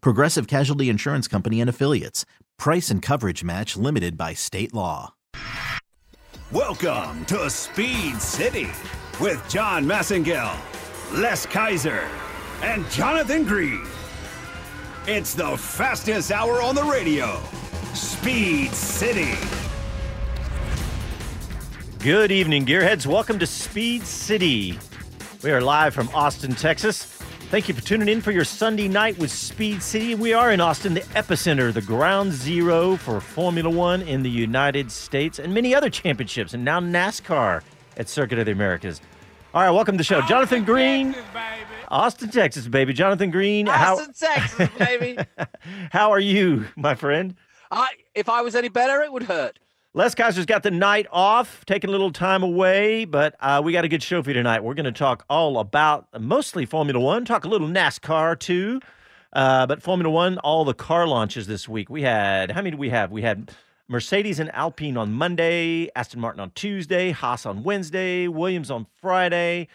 Progressive Casualty Insurance Company and Affiliates. Price and coverage match limited by state law. Welcome to Speed City with John Massengill, Les Kaiser, and Jonathan Green. It's the fastest hour on the radio. Speed City. Good evening, Gearheads. Welcome to Speed City. We are live from Austin, Texas. Thank you for tuning in for your Sunday night with Speed City. We are in Austin, the epicenter, the ground zero for Formula One in the United States and many other championships, and now NASCAR at Circuit of the Americas. All right, welcome to the show. Austin, Jonathan Green. Texas, baby. Austin, Texas, baby. Jonathan Green. Austin, Texas, baby. How, how are you, my friend? I, if I was any better, it would hurt. Les Kaiser's got the night off, taking a little time away, but uh, we got a good show for you tonight. We're going to talk all about mostly Formula One, talk a little NASCAR too. Uh, but Formula One, all the car launches this week. We had, how many do we have? We had Mercedes and Alpine on Monday, Aston Martin on Tuesday, Haas on Wednesday, Williams on Friday.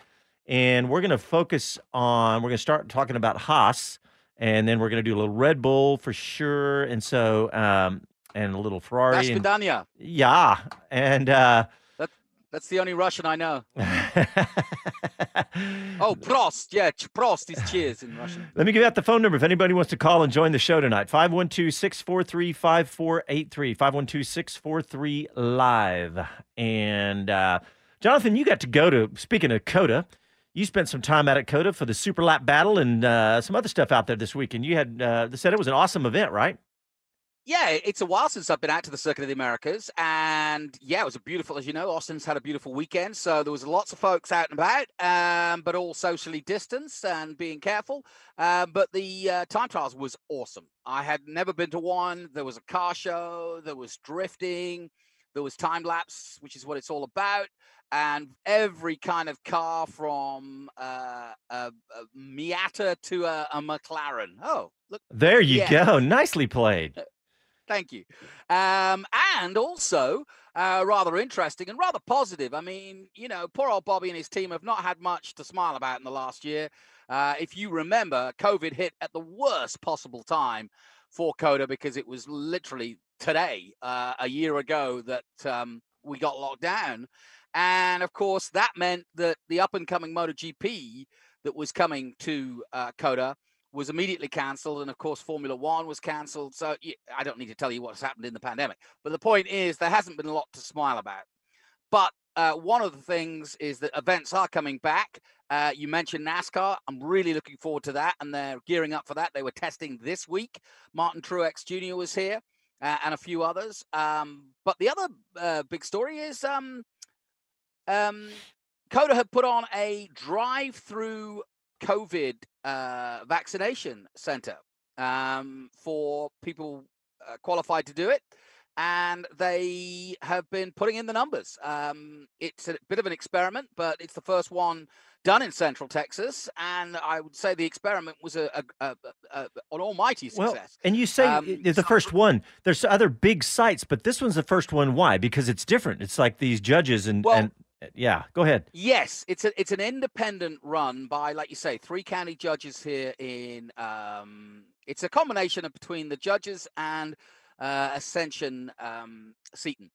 And we're going to focus on, we're going to start talking about Haas, and then we're going to do a little Red Bull for sure. And so, um, and a little Ferrari. and- Rasvidania. yeah, and uh, That's the only Russian I know. Oh, Prost. Yeah, Prost is cheers in Russian. let me give out the phone number if anybody wants to call and join the show tonight 512 643 5483. 512 643 live. And uh, Jonathan, you got to go to, speaking of COTA, you spent some time out at COTA for the Super Lap Battle and uh, some other stuff out there this week. And you had uh, they said it was an awesome event, right? Yeah, it's a while since I've been out to the Circuit of the Americas, and yeah, it was a beautiful, as you know, Austin's had a beautiful weekend, so there was lots of folks out and about, um, but all socially distanced and being careful. Um, but the uh, time trials was awesome. I had never been to one. There was a car show, there was drifting, there was time lapse, which is what it's all about, and every kind of car from uh, a, a Miata to a, a McLaren. Oh, look. There you Yeah. go. Nicely played. Thank you. Um, and also, uh, rather interesting and rather positive. I mean, you know, poor old Bobby and his team have not had much to smile about in the last year. Uh, if you remember, COVID hit at the worst possible time for COTA because it was literally today, uh, a year ago, that um, we got locked down. And of course, that meant that the up and coming MotoGP that was coming to uh, COTA was immediately cancelled, and of course, Formula One was cancelled. So I don't need to tell you what's happened in the pandemic. But the point is, there hasn't been a lot to smile about. But uh, one of the things is that events are coming back. Uh, you mentioned NASCAR. I'm really looking forward to that, and they're gearing up for that. They were testing this week. Martin Truex Jr. was here, uh, and a few others. Um, but the other uh, big story is um, um, COTA had put on a drive-through COVID uh, vaccination center um, for people uh, qualified to do it. And they have been putting in the numbers. Um, it's a bit of an experiment, but it's the first one done in Central Texas. And I would say the experiment was a, a, a, a, an almighty success. Well, and you say Um, it's the first one. There's other big sites, but this one's the first one. Why? Because it's different. It's like these judges and, Well- and yeah. Go ahead. Yes, it's a it's an independent run by, like you say, three county judges here in. Um, it's a combination of between the judges and uh, Ascension um, Seton,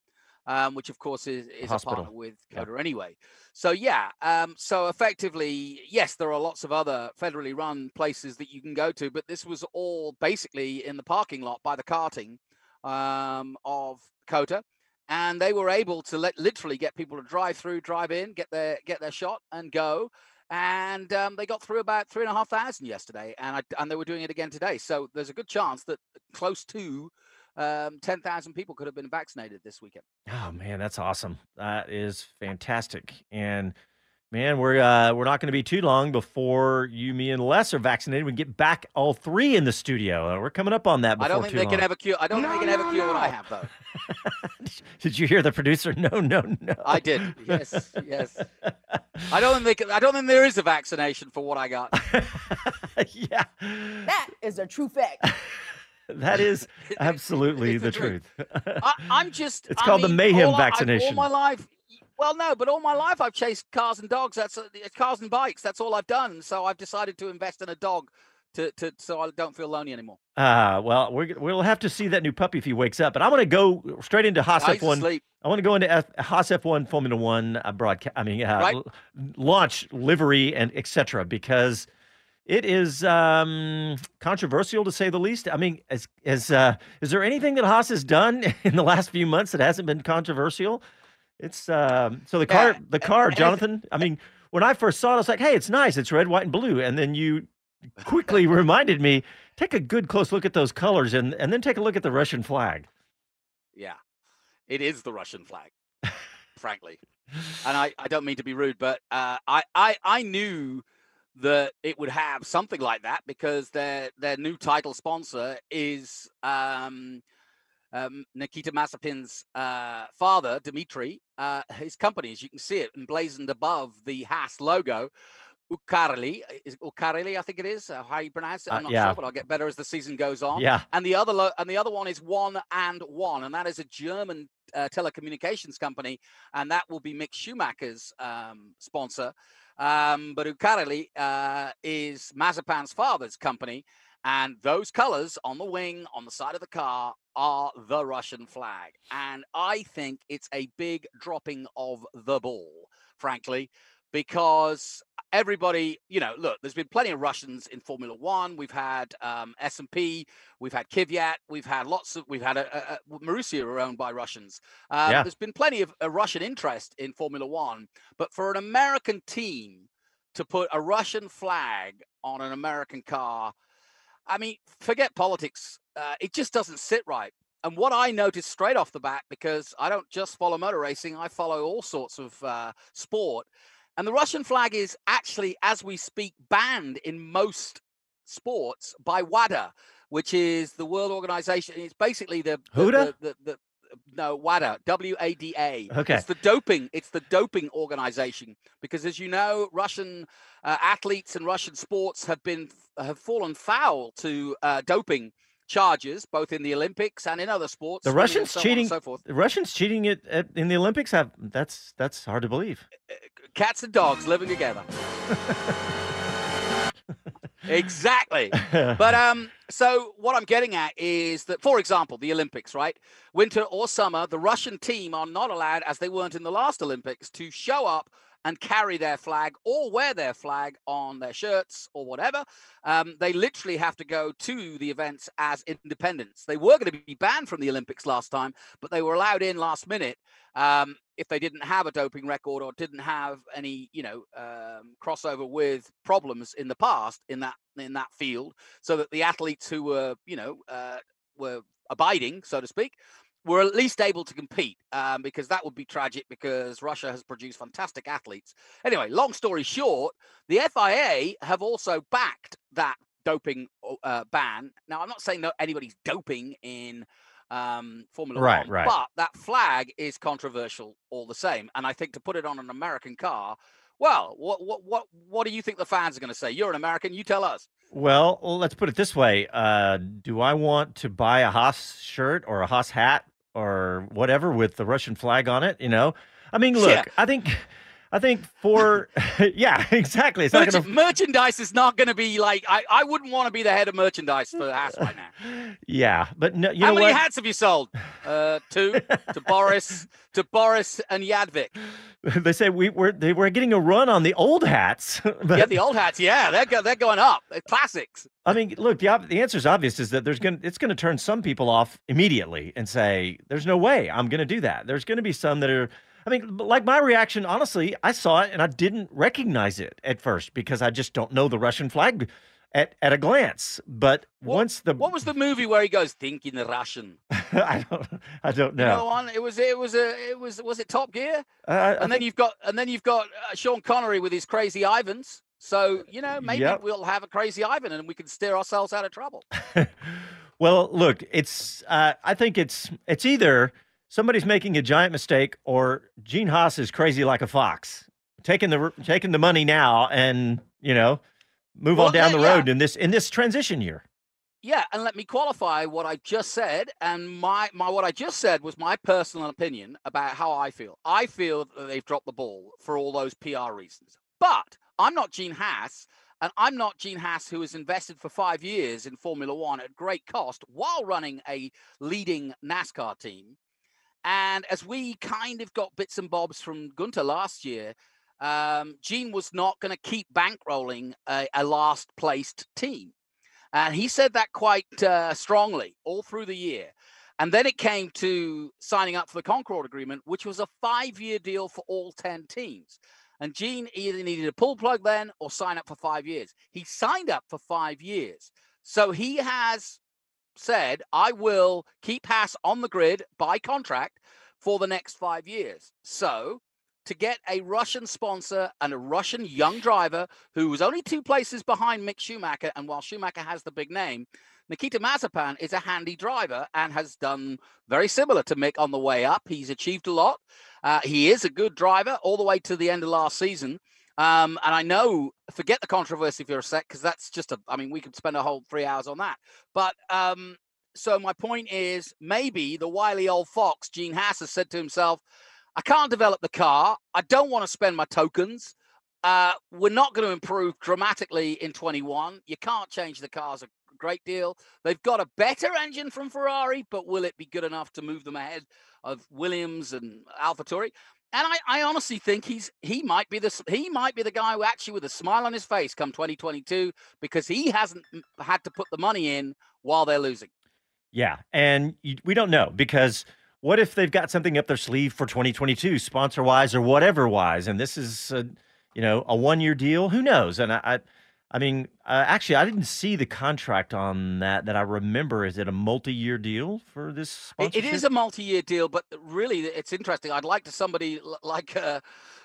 um, which of course is, is a partner with Yeah. COTA anyway. So yeah, um, so effectively, yes, there are lots of other federally run places that you can go to, but this was all basically in the parking lot by the karting um, of COTA, and they were able to let literally get people to drive through, drive in, get their get their shot, and go. And um, they got through about three and a half thousand yesterday, and I, and they were doing it again today. So there's a good chance that close to um, 10,000 people could have been vaccinated this weekend. Oh man, that's awesome. That is fantastic. And man, we're uh, we're not going to be too long before you, me, and Les are vaccinated. We get back all three in the studio. Uh, we're coming up on that. I don't think they long. can have a cure. I don't no, think they can have a cure no. what I have though. did you hear the producer? No, no, no. I did. Yes, yes. I don't think I don't think there is a vaccination for what I got. yeah, that is a true fact. that is absolutely the, the, truth. truth. I, am just. It's I called mean, the mayhem vaccination. all my life, well, no, but all my life I've chased cars and dogs. That's uh, cars and bikes. That's all I've done. So I've decided to invest in a dog. To, to, so I don't feel lonely anymore. Ah, uh, well, we will have to see that new puppy if he wakes up. But I want to go straight into Haas F1. I want to go into F, Haas F1 Formula One uh, broadcast. I mean, uh, right? launch livery and etc. Because it is um, controversial to say the least. I mean, as, as, uh, is there anything that Haas has done in the last few months that hasn't been controversial? It's um, so the car, the car, Jonathan. I mean, when I first saw it, I was like, "Hey, it's nice. It's red, white, and blue." And then you quickly reminded me, take a good close look at those colors, and and then take a look at the Russian flag. Yeah, it is the Russian flag, frankly. And I, I don't mean to be rude, but uh, I, I I knew that it would have something like that because their their new title sponsor is um, um, Nikita Mazepin's uh, father, Dmitry. Uh, his company, as you can see it, emblazoned above the Haas logo. Uralkali is Uralkali, I think it is. Uh, how you pronounce it? I'm uh, not yeah. sure, but I'll get better as the season goes on. Yeah. And the other lo- and the other one is One and One, and that is a German uh, telecommunications company, and that will be Mick Schumacher's um, sponsor. Um, but Uralkali uh, is Mazepin's father's company, and those colors on the wing, on the side of the car, are the Russian flag. And I think it's a big dropping of the ball, frankly, because everybody, you know, look, there's been plenty of Russians in Formula One. We've had um, S&P, we've had Kvyat, we've had lots of, we've had a, a, a Marussia are owned by Russians. Um, yeah. There's been plenty of Russian interest in Formula One, but for an American team to put a Russian flag on an American car, I mean, forget politics. Uh, it just doesn't sit right. And what I noticed straight off the bat, because I don't just follow motor racing, I follow all sorts of uh, sport, and the Russian flag is actually, as we speak, banned in most sports by WADA, which is the World Organization. It's basically the the, the, the, no WADA, W A D A. Okay, it's the doping. It's the doping organization because, as you know, Russian uh, athletes and Russian sports have been have fallen foul to uh, doping charges, both in the Olympics and in other sports. The Russians so cheating. So forth. The Russians cheating it at, in the Olympics. Have that's that's hard to believe. Uh, cats and dogs living together. exactly. But um, so what I'm getting at is that, for example, the Olympics, right? Winter or summer, the Russian team are not allowed, as they weren't in the last Olympics, to show up and carry their flag or wear their flag on their shirts or whatever. Um, they literally have to go to the events as independents. They were going to be banned from the Olympics last time, but they were allowed in last minute um, if they didn't have a doping record or didn't have any, you know, um, crossover with problems in the past in that in that field, so that the athletes who were, you know, uh, were abiding, so to speak, were at least able to compete um, because that would be tragic because Russia has produced fantastic athletes. Anyway, long story short, the FIA have also backed that doping uh, ban. Now, I'm not saying that anybody's doping in um, Formula right, One, right. but that flag is controversial all the same. And I think to put it on an American car, well, what what what what do you think the fans are going to say? You're an American, you tell us. Well, let's put it this way: uh, Do I want to buy a Haas shirt or a Haas hat or whatever with the Russian flag on it. You know, I mean, look, yeah. I think. I think for yeah, exactly. It's not gonna merchandise is not going to be like I, I wouldn't want to be the head of merchandise for Haas right now. yeah, but no, you How many what? hats have you sold? Uh, two to Boris, to Boris and Yadvik. they say we were they were getting a run on the old hats. but Yeah, the old hats. Yeah, they're go, they're going up. They're classics. I mean, look, the the answer is obvious: is that there's gonna it's gonna turn some people off immediately and say, "There's no way I'm gonna do that." There's gonna be some that are. I mean, like my reaction, honestly, I saw it and I didn't recognize it at first because I just don't know the Russian flag at, at a glance. But What- once the What was the movie where he goes thinking the Russian? I don't I don't You know, know. on it was it was a it was was it Top Gear? Uh, I and then think- you've got and then you've got uh, Sean Connery with his crazy Ivans. So you know maybe Yep. we'll have a crazy Ivan and we can steer ourselves out of trouble. well, look, it's uh, I think it's it's either somebody's making a giant mistake or Gene Haas is crazy like a fox, taking the taking the money now and you know move Well, on down yeah, the yeah. road in this in this transition year. Yeah, and let me qualify what I just said. And my, my what I just said was my personal opinion about how I feel. I feel that they've dropped the ball for all those PR reasons. But I'm not Gene Haas, and I'm not Gene Haas who has invested for five years in Formula One at great cost while running a leading NASCAR team. And as we kind of got bits and bobs from Gunther last year, um, Gene was not going to keep bankrolling a, a last placed team. And he said that quite uh, strongly all through the year. And then it came to signing up for the Concord Agreement, which was a five year deal for all 10 teams. And Gene either needed a pull plug then or sign up for five years. He signed up for five years. So he has said, I will keep Haas on the grid by contract for the next five years. So to get a Russian sponsor and a Russian young driver who was only two places behind Mick Schumacher, and while Schumacher has the big name, Nikita Mazepin is a handy driver and has done very similar to Mick on the way up. He's achieved a lot. Uh, he is a good driver all the way to the end of last season. Um, and I know, forget the controversy for a sec, because that's just a, I mean, we could spend a whole three hours on that. But um, so my point is maybe the wily old fox, Gene Haas, has said to himself, I can't develop the car. I don't want to spend my tokens. Uh, we're not going to improve dramatically in 21. You can't change the cars a great deal. They've got a better engine from Ferrari, but will it be good enough to move them ahead of Williams and AlphaTauri? And I, I honestly think he's he might be the he might be the guy who actually with a smile on his face come 2022 because he hasn't had to put the money in while they're losing. Yeah, and we don't know because what if they've got something up their sleeve for 2022, sponsor wise or whatever wise, and this is a, you know a one year deal? Who knows? And I, I, I mean, uh, actually, I didn't see the contract on that that I remember. Is it a multi year deal for this? It- it is a multi-year deal, but really, it's interesting. I'd like to somebody like, uh,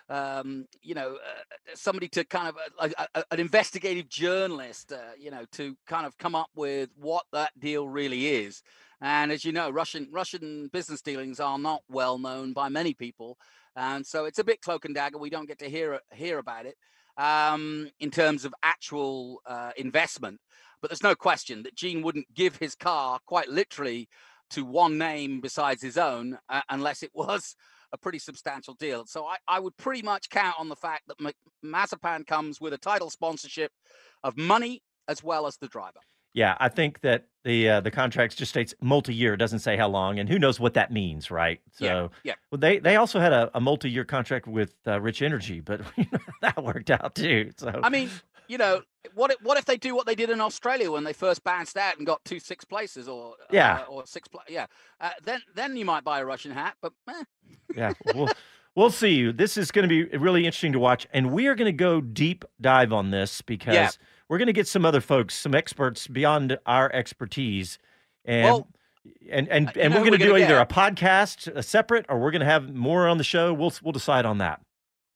um, you know, uh, somebody to kind of uh, like a, a- an investigative journalist, uh, you know, to kind of come up with what that deal really is. And as you know, Russian Russian business dealings are not well known by many people, and so it's a bit cloak and dagger. We don't get to hear hear about it um, in terms of actual uh, investment. But there's no question that Gene wouldn't give his car quite literally to one name besides his own uh, unless it was a pretty substantial deal. So I, I would pretty much count on the fact that Ma- Mazepin comes with a title sponsorship of money as well as the driver. Yeah, I think that the uh, the contract just states multi year. It doesn't say how long, and who knows what that means, right? So, Yeah, yeah. Well, they they also had a, a multi year contract with uh, Rich Energy, but that worked out too. So I mean, you know, what if, what if they do what they did in Australia when they first bounced out and got two six places or Yeah. uh, or six pla- yeah uh, then then you might buy a Russian hat, but eh, yeah, we'll, we'll see. This is going to be really interesting to watch, and we are going to go deep dive on this because we're going to get some other folks, some experts beyond our expertise, and Well, and and, uh, and we're going to do either a podcast, a separate, or we're going to have more on the show. We'll we'll decide on that.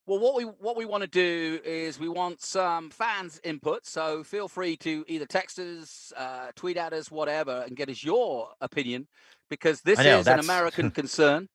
Well, what we what we want to do is we want some fans' input. So feel free to either text us, uh, tweet at us, whatever, and get us your opinion because this know, is an American concern.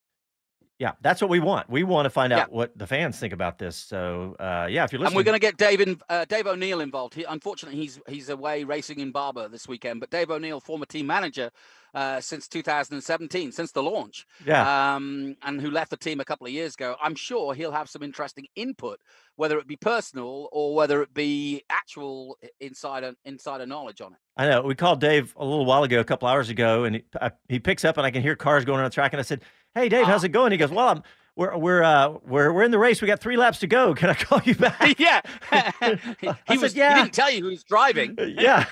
Yeah, that's what we want. We want to find out Yeah. what the fans think about this. So, uh, yeah, if you're listening, And we're going to get Dave, in, uh, Dave O'Neill involved. He, unfortunately, he's he's away racing in Barber this weekend. But Dave O'Neill, former team manager uh, since 2017, since the launch, yeah, um, and who left the team a couple of years ago. I'm sure he'll have some interesting input, whether it be personal or whether it be actual insider insider knowledge on it. I know. We called Dave a little while ago, a couple hours ago, and he, I, he picks up, and I can hear cars going on the track. And I said, "Hey, Dave, how's Ah. it going?" He goes, "Well, I'm we're we're uh, we're we're in the race. We got three laps to go. Can I call you back?" yeah, he, I said, was. "Yeah." He didn't tell you who's driving. yeah.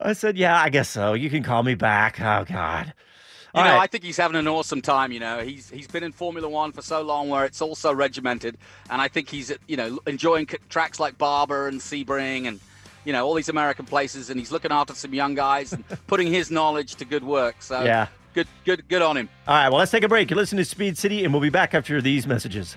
I said, "Yeah, I guess so. You can call me back." Oh God. You All know, right. I think he's having an awesome time. You know, he's he's been in Formula One for so long, where it's also regimented, and I think he's you know enjoying tracks like Barber and Sebring and you know all these American places, and he's looking after some young guys and putting his knowledge to good work. So Yeah. Good good good on him. All right. Well, let's take a break. You listen to Speed City, and we'll be back after these messages.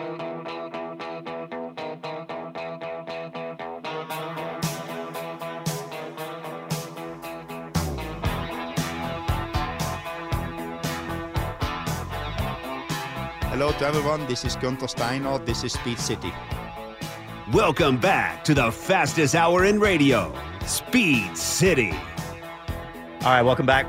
To everyone. This is Gunther Steiner. This is Speed City. Welcome back to the fastest hour in radio, Speed City. All right, welcome back.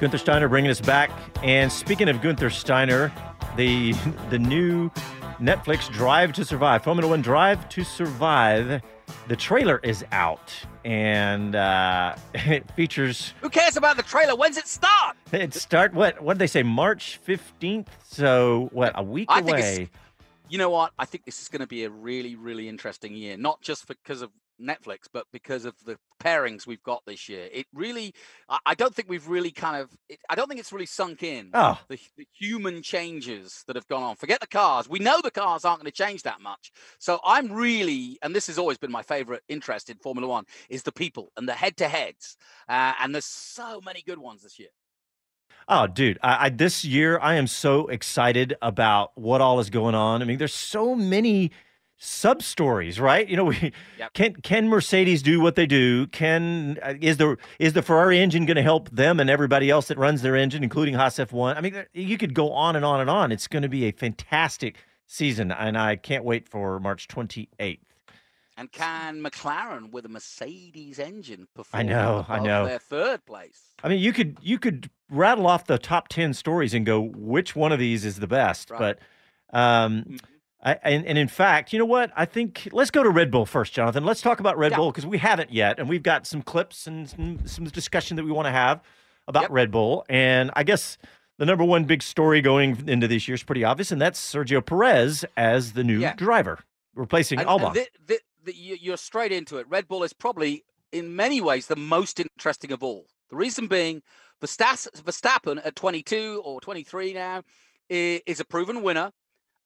Gunther Steiner bringing us back. And speaking of Gunther Steiner, the the new Netflix Drive to Survive, Formula One Drive to Survive, the trailer is out, and uh, it features. Who cares about the trailer? When's it start? It start what? What did they say? March fifteenth. So what? A week I think away. You know what? I think this is going to be a really, really interesting year. Not just because of Netflix, but because of the pairings we've got this year. It really, I, I don't think we've really kind of, it, I don't think it's really sunk in Oh. the, the human changes that have gone on. Forget the cars. We know the cars aren't going to change that much. So I'm really, and this has always been my favorite interest in Formula One, is the people and the head to heads. Uh, and there's so many good ones this year. Oh, dude, I, I this year I am so excited about what all is going on. I mean, there's so many sub stories, right? You know, we Yep. can can Mercedes do what they do? Can uh, is the is the Ferrari engine going to help them and everybody else that runs their engine, including Haas F1? I mean, you could go on and on and on. It's going to be a fantastic season, and I can't wait for March 28th. And can McLaren with a Mercedes engine perform I know, I know. their third place? I mean, you could you could rattle off the top ten stories and go which one of these is the best. Right. But um, I, and and in fact, you know what? I think let's go to Red Bull first, Jonathan. Let's talk about Red Yeah. Bull because we haven't yet, and we've got some clips and some, some discussion that we want to have about Yep. Red Bull. And I guess the number one big story going into this year is pretty obvious, and that's Sergio Perez as the new Yeah. driver, replacing And- Albon. and thi- you- you're straight into it. Red Bull is probably, in many ways, the most interesting of all. The reason being, Verstappen at 22 or 23 now is a proven winner.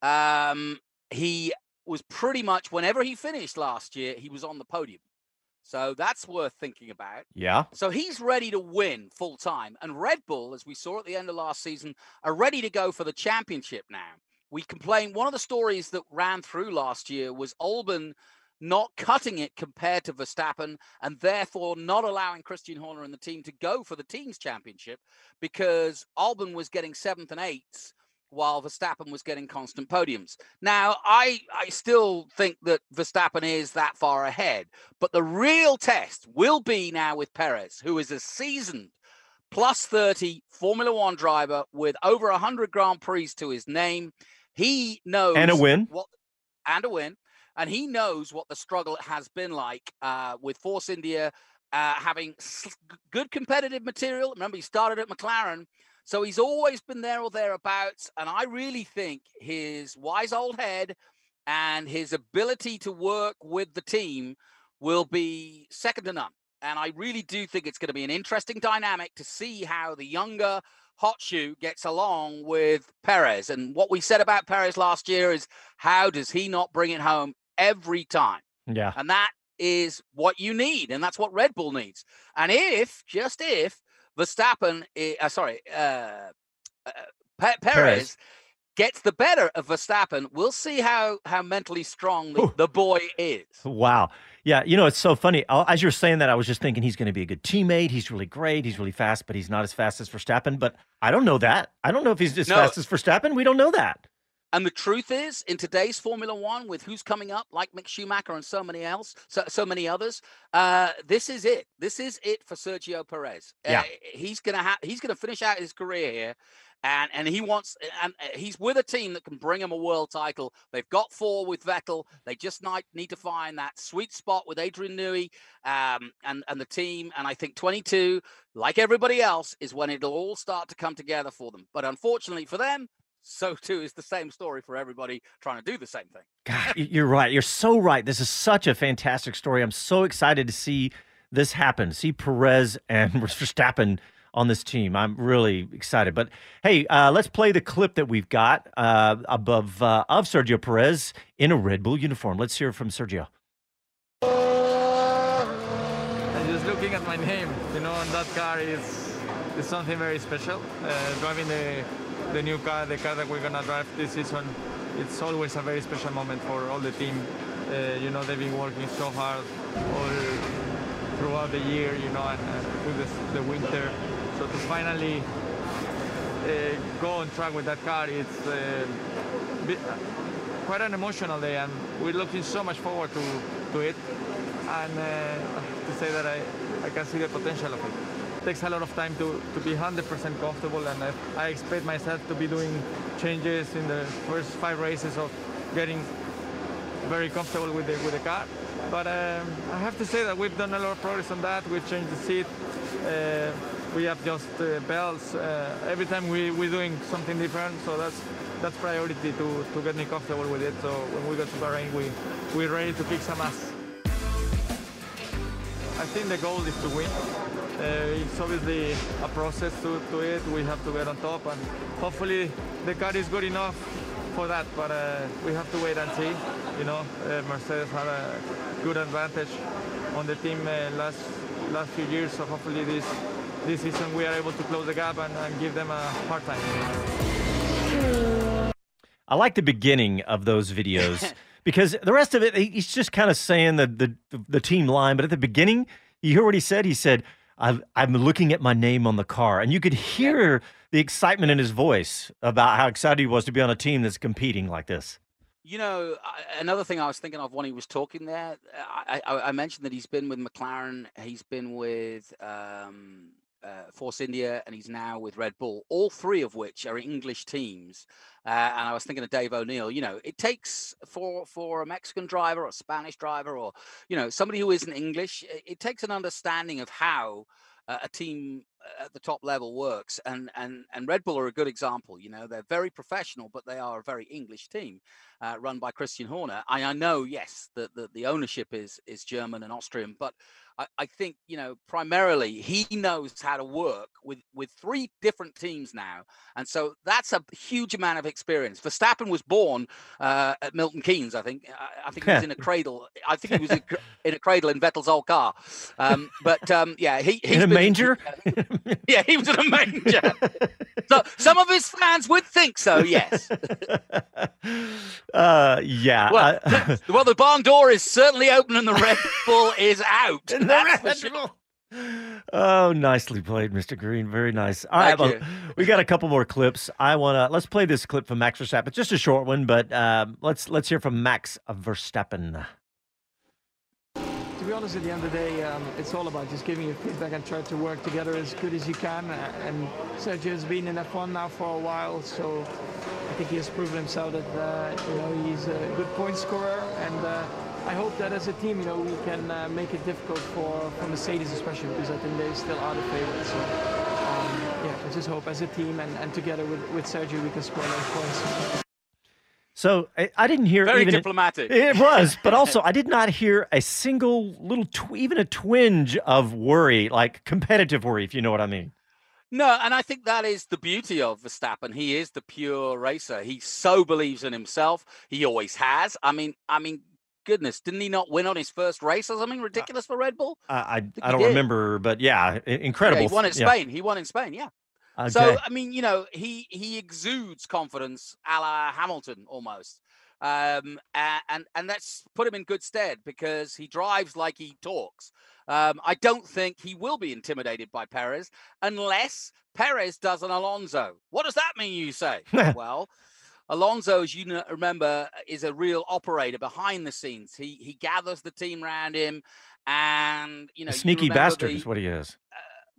Um, he was pretty much, whenever he finished last year, he was on the podium. So that's worth thinking about. yeah. So he's ready to win full time. And Red Bull, as we saw at the end of last season, are ready to go for the championship now. We complained, one of the stories that ran through last year was Albon not cutting it compared to Verstappen and therefore not allowing Christian Horner and the team to go for the team's championship because Albon was getting seventh and eighths while Verstappen was getting constant podiums. Now, I, I still think that Verstappen is that far ahead, but the real test will be now with Perez, who is a seasoned plus 30 Formula One driver with over 100 Grand Prix to his name. He knows And a win. What, and a win. And he knows what the struggle has been like uh, with Force India uh, having good competitive material. Remember, he started at McLaren. So he's always been there or thereabouts. And I really think his wise old head and his ability to work with the team will be second to none. And I really do think it's going to be an interesting dynamic to see how the younger hot shoe gets along with Perez. And what we said about Perez last year is how does he not bring it home every time? Yeah. And that is what you need. And that's what Red Bull needs. And if, just if, Verstappen, i- uh, sorry, uh, uh, Perez, Perez. gets the better of Verstappen, we'll see how, how mentally strong the, the boy is. Wow. Yeah, you know, it's so funny. As you're saying that, I was just thinking he's going to be a good teammate. He's really great. He's really fast, but he's not as fast as Verstappen. But I don't know that. I don't know if he's as No. fast as Verstappen. We don't know that. And the truth is, in today's Formula One, with who's coming up, like Mick Schumacher and so many else, so, so many others, uh, this is it. This is it for Sergio Perez. Yeah. Uh, he's gonna ha- he's gonna finish out his career here, and and he wants and uh, he's with a team that can bring him a world title. They've got four with Vettel. They just need, need to find that sweet spot with Adrian Newey um, and and the team. And I think 22, like everybody else, is when it'll all start to come together for them. But unfortunately for them, so too is the same story for everybody trying to do the same thing. God, you're right. You're so right. This is such a fantastic story. I'm so excited to see this happen. See Perez and Verstappen on this team. I'm really excited. But hey, uh, let's play the clip that we've got uh, above uh, of Sergio Perez in a Red Bull uniform. Let's hear from Sergio. And just looking at my name, you know, on that car is is something very special. Uh, driving the the new car, the car that we're gonna drive this season, it's always a very special moment for all the team. Uh, you know, they've been working so hard all throughout the year, you know, and uh, through the, the winter. So to finally uh, go on track with that car, it's uh, bit, quite an emotional day, and we're looking so much forward to, to it. And uh, to say that I, I can see the potential of it. Takes a lot of time to, to be 100% comfortable, and I, I expect myself to be doing changes in the first five races of getting very comfortable with the, with the car. But um, I have to say that we've done a lot of progress on that. We've changed the seat. Uh, we have just uh, belts. Uh, every time we, we're doing something different, so that's that's priority to, to get me comfortable with it. So when we go to Bahrain, we, we're ready to kick some ass. I think the goal is to win. Uh, it's obviously a process to, to it. We have to get on top, and hopefully the car is good enough for that. But uh, we have to wait and see. You know, uh, Mercedes had a good advantage on the team uh, last last few years, so hopefully this this season we are able to close the gap and, and give them a hard time. I like the beginning of those videos because the rest of it, he's just kind of saying the, the the team line. But at the beginning, you hear what he said. He said, I've, "I'm looking at my name on the car," and you could hear the excitement in his voice about how excited he was to be on a team that's competing like this. You know, another thing I was thinking of when he was talking there, I, I, I mentioned that he's been with McLaren, he's been with um, uh, Force India, and he's now with Red Bull. All three of which are English teams. Uh, and I was thinking of Dave O'Neill. You know, it takes for for a Mexican driver or a Spanish driver or you know somebody who isn't English, it, it takes an understanding of how uh, a team at the top level works and and and Red Bull are a good example you know they're very professional but they are a very English team uh, run by Christian Horner I, I know yes that the, the ownership is is German and Austrian but I, I think you know primarily he knows how to work with with three different teams now and so that's a huge amount of experience. Verstappen was born uh, at Milton Keynes I think I, I think he was in a cradle I think he was in, in a cradle in Vettel's old car um, but um, yeah he he's been- manger? yeah, he was in a manger. so some of his fans would think so. Yes. Uh, yeah. Well, I- well, the barn door is certainly open and the Red Bull is out. The That's Red sure. Oh, nicely played, Mr. Green. Very nice. All right, well, we got a couple more clips. I want to let's play this clip from Max Verstappen. It's just a short one, but um, let's let's hear from Max Verstappen. To be honest, at the end of the day, um, it's all about just giving you feedback and try to work together as good as you can. Uh, And Sergio has been in F1 now for a while, so I think he has proven himself that uh, you know he's a good point scorer. And uh, I hope that as a team, you know, we can uh, make it difficult for, for Mercedes, especially because I think they still are the favorites. So um, yeah, I just hope as a team and, and together with, with Sergio we can score those points. So I, I didn't hear Very even diplomatic. It was, but also I did not hear a single little, tw- even a twinge of worry, like competitive worry, if you know what I mean. No, and I think that is the beauty of Verstappen. He is the pure racer. He so believes in himself. He always has. I mean, I mean, goodness, didn't he not win on his first race or something ridiculous for Red Bull? I I, think I don't did. remember, but yeah, incredible. Yeah, he won in Yeah. Spain. He won in Spain. Yeah. Okay. So I mean, you know, he he exudes confidence, a la Hamilton almost, um, and and that's put him in good stead because he drives like he talks. Um, I don't think he will be intimidated by Perez unless Perez does an Alonso. What does that mean? You say? well. Alonso, as you remember, is a real operator behind the scenes. He he gathers the team around him, and you know, a sneaky remember bastard the- is what he is.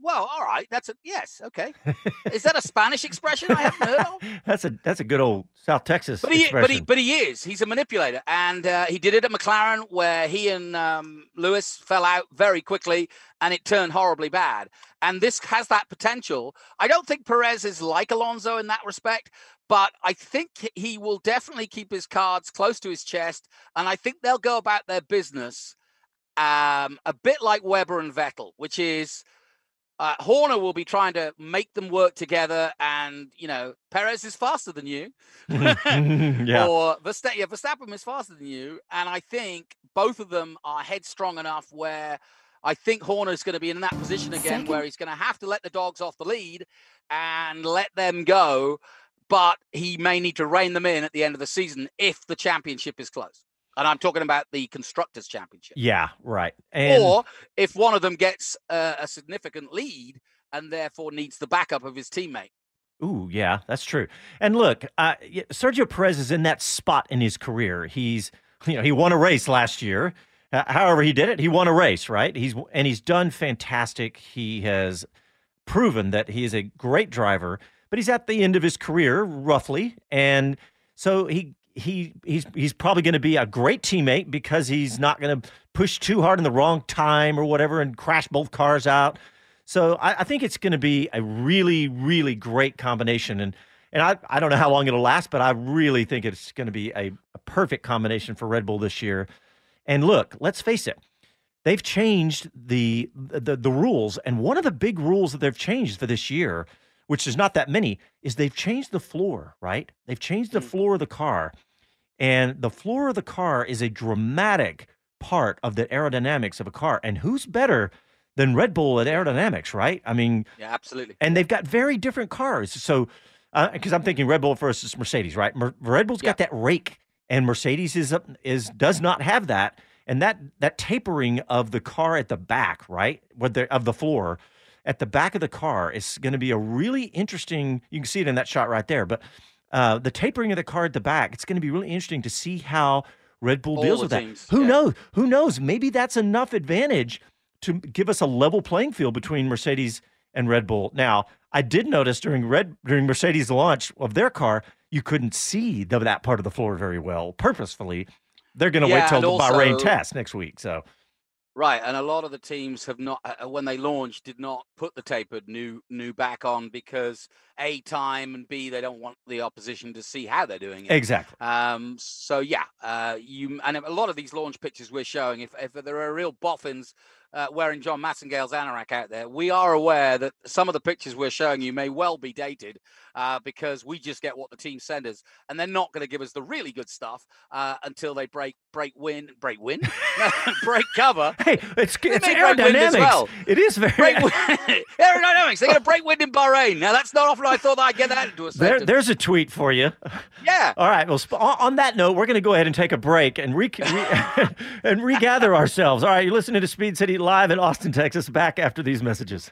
Well, all right. That's a yes. Okay. Is that a Spanish expression I haven't heard of? That's a that's a good old South Texas But he, expression. but he, but he is. He's a manipulator, and uh, he did it at McLaren, where he and um, Lewis fell out very quickly, and it turned horribly bad. And this has that potential. I don't think Perez is like Alonso in that respect, but I think he will definitely keep his cards close to his chest, and I think they'll go about their business um, a bit like Webber and Vettel, which is uh, Horner will be trying to make them work together, and you know Perez is faster than you, Yeah. or Verstappen, yeah, Verstappen is faster than you, and I think both of them are headstrong enough where I think Horner is going to be in that position again, where he's going to have to let the dogs off the lead and let them go, but he may need to rein them in at the end of the season if the championship is close. And I'm talking about the constructors' championship yeah, right. And or if one of them gets uh, a significant lead and therefore needs the backup of his teammate. Ooh, yeah, that's true. And look, uh, Sergio Perez is in that spot in his career. He's, you know, he won a race last year. Uh, however, he did it. He won a race, right? He's and he's done fantastic. He has proven that he is a great driver, but he's at the end of his career, roughly, and so he he he's he's probably going to be a great teammate because he's not going to push too hard in the wrong time or whatever and crash both cars out. So I, I think it's going to be a really, really great combination. And and I, I don't know how long it'll last, but I really think it's going to be a, a perfect combination for Red Bull this year. And look, let's face it, they've changed the, the the rules, and one of the big rules that they've changed for this year, which is not that many, is they've changed the floor. Right? They've changed the mm. floor of the car, and the floor of the car is a dramatic part of the aerodynamics of a car. And who's better than Red Bull at aerodynamics? Right? I mean, Yeah, absolutely. and they've got very different cars. So, uh, because I'm thinking Red Bull versus Mercedes, right? Mer- Red Bull's got that rake, and Mercedes is is does not have that, and that that tapering of the car at the back, right, the of the floor at the back of the car is going to be a really interesting. You can see it in that shot right there, but. Uh, the tapering of the car at the back, it's going to be really interesting to see how Red Bull All deals with that. Who yeah. knows? Who knows? Maybe that's enough advantage to give us a level playing field between Mercedes and Red Bull. Now, I did notice during Red during Mercedes' launch of their car, you couldn't see the, that part of the floor very well. Purposefully, they're going to Yeah, wait till the Bahrain test next week. So, Right, and a lot of the teams have not, uh, when they launched, did not put the tapered new new back on because a time and b they don't want the opposition to see how they're doing it. Exactly. Um. So yeah, uh, you and a lot of these launch pictures we're showing, if if there are real boffins uh, wearing John Massengale's anorak out there, we are aware that some of the pictures we're showing you may well be dated uh, because we just get what the team send us, and they're not going to give us the really good stuff uh, until they break break win break win break cover. hey, it's it's aerodynamics. well. It is very. Break aerodynamics. They're going to break wind in Bahrain. Now that's not often I thought I'd get that into a There, there's a tweet for you. Yeah. All right. Well, sp- on on that note, we're going to go ahead and take a break and re- re- and regather ourselves. All right. You're listening to Speed City live in Austin, Texas. Back after these messages.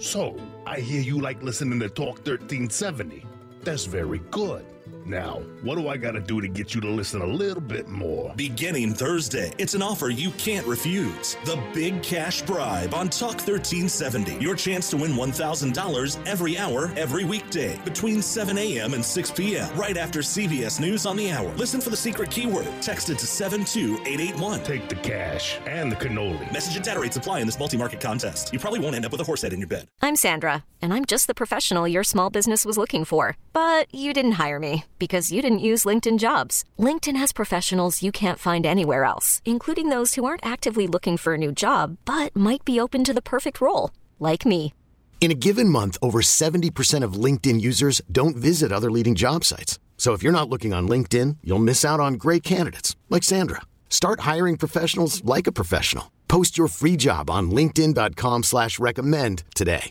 So, I hear you like listening to Talk 1370. That's very good. Now, what do I gotta do to get you to listen a little bit more? Beginning Thursday, it's an offer you can't refuse. The Big Cash Bribe on Talk 1370. Your chance to win $1,000 every hour, every weekday, between 7 a.m. and 6 p.m., right after CBS News on the hour. Listen for the secret keyword. Text it to 72881. Take the cash and the cannoli. Message and data rates apply in this multi market contest. You probably won't end up with a horse head in your bed. I'm Sandra, and I'm just the professional your small business was looking for. But you didn't hire me because you didn't use LinkedIn jobs. LinkedIn has professionals you can't find anywhere else, including those who aren't actively looking for a new job but might be open to the perfect role, like me. In a given month, over 70% of LinkedIn users don't visit other leading job sites. So if you're not looking on LinkedIn, you'll miss out on great candidates like Sandra. Start hiring professionals like a professional. Post your free job on linkedin.com slash recommend today.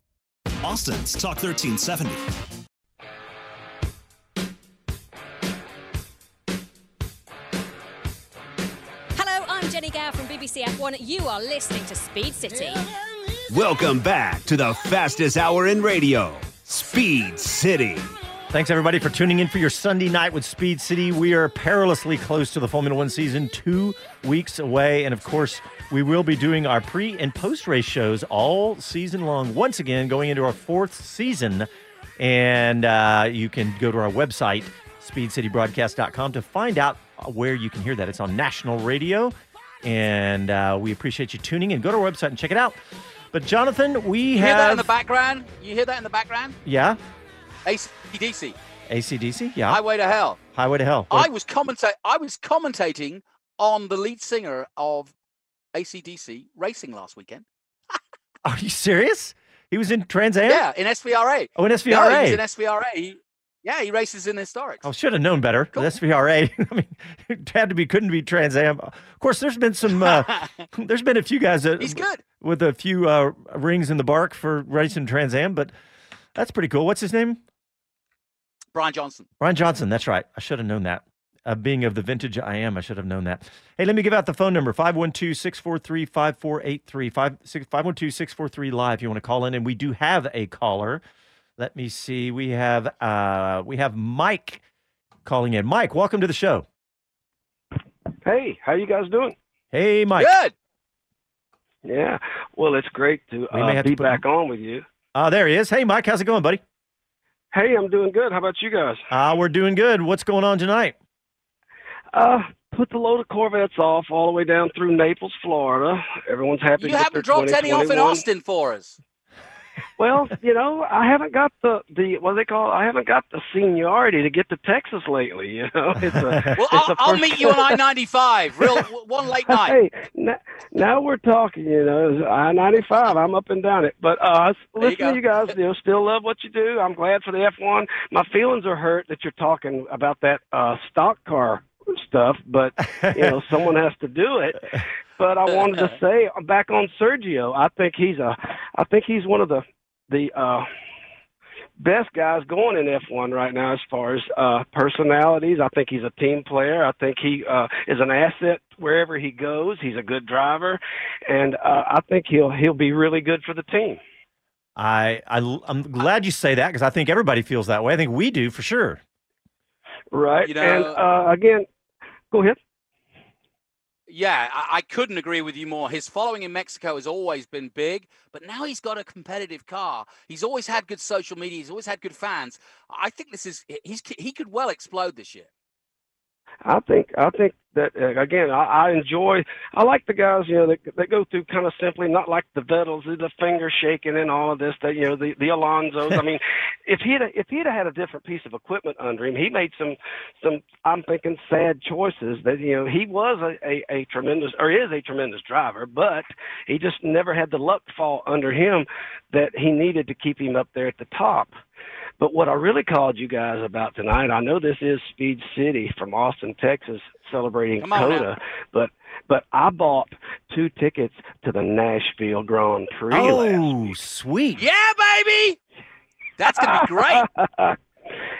Austin's Talk 1370. Hello, I'm Jennie Gow from BBC F1. You are listening to Speed City. Welcome back to the fastest hour in radio, Speed City. Thanks, everybody, for tuning in for your Sunday night with Speed City. We are perilously close to the Formula One season, two weeks away. And of course, we will be doing our pre and post race shows all season long, once again, going into our fourth season. And uh, you can go to our website, speedcitybroadcast.com, to find out where you can hear that. It's on national radio. And uh, we appreciate you tuning in. Go to our website and check it out. But, Jonathan, we You hear that in the background? You hear that in the background? yeah? ACDC. ACDC? Yeah. Highway to Hell. Highway to Hell. I was commenta- I was commentating on the lead singer of ACDC racing last weekend. Are you serious? He was in Trans Am? Yeah, in SVRA. Oh, in No, SVRA. he was in SVRA. He, yeah, he races in historics. I should have known better. The SVRA. I mean, it had to be, couldn't be Trans Am. Of course, there's been some, uh, there's been a few guys that He's good. with a few uh, rings in the bark for racing Trans Am, but that's pretty cool. What's his name? Brian Johnson. Brian Johnson. That's right. I should have known that. Uh, being of the vintage I am, I should have known that. Hey, let me give out the phone number 512 643 5483. 512 643 live if you want to call in. And we do have a caller. Let me see. We have uh, we have Mike calling in. Mike, welcome to the show. Hey, how you guys doing? Hey, Mike. Good. Yeah. Well, it's great to uh, have to be put- back on with you. Uh, there he is. Hey, Mike, how's it going, buddy? Hey, I'm doing good. How about you guys? Uh, we're doing good. What's going on tonight? Uh, put the load of Corvettes off all the way down through Naples, Florida. Everyone's happy. You haven't dropped any off in Austin for us. Well, you know, I haven't got the the what do they call. I haven't got the seniority to get to Texas lately. You know, it's a. Well, it's I'll, a I'll meet you on I ninety five. Real one late night. Hey, n- now we're talking. You know, I ninety five. I'm up and down it. But uh, There you listen to you guys. You know, still love what you do. I'm glad for the F one. My feelings are hurt that you're talking about that uh, stock car stuff, but you know, someone has to do it. But I wanted to say back on Sergio. I think he's a. I think he's one of the the. uh best guys going in F1 right now as far as uh, personalities. I think he's a team player. I think he uh, is an asset wherever he goes. He's a good driver, and uh, I think he'll he'll be really good for the team. I, I I'm glad you say that because I think everybody feels that way. I think we do for sure. Right. You know- and uh, again, go ahead. Yeah, I, I couldn't agree with you more. His following in Mexico has always been big, but now he's got a competitive car. He's always had good social media. He's always had good fans. I think this is he's he could well explode this year. I think I think that uh, again I, I enjoy I like the guys you know that that go through kind of simply not like the Vettels the finger shaking and all of this that you know the the Alonsos I mean if he had if he'd had a different piece of equipment under him he made some some I'm thinking sad choices that you know he was a, a, a tremendous or is a tremendous driver but he just never had the luck fall under him that he needed to keep him up there at the top. But what I really called you guys about tonight, I know this is Speed City from Austin, Texas, celebrating Come on now. COTA, but but I bought two tickets to the Nashville Grand Prix. Oh, last Oh, sweet. Yeah, baby. That's gonna be great.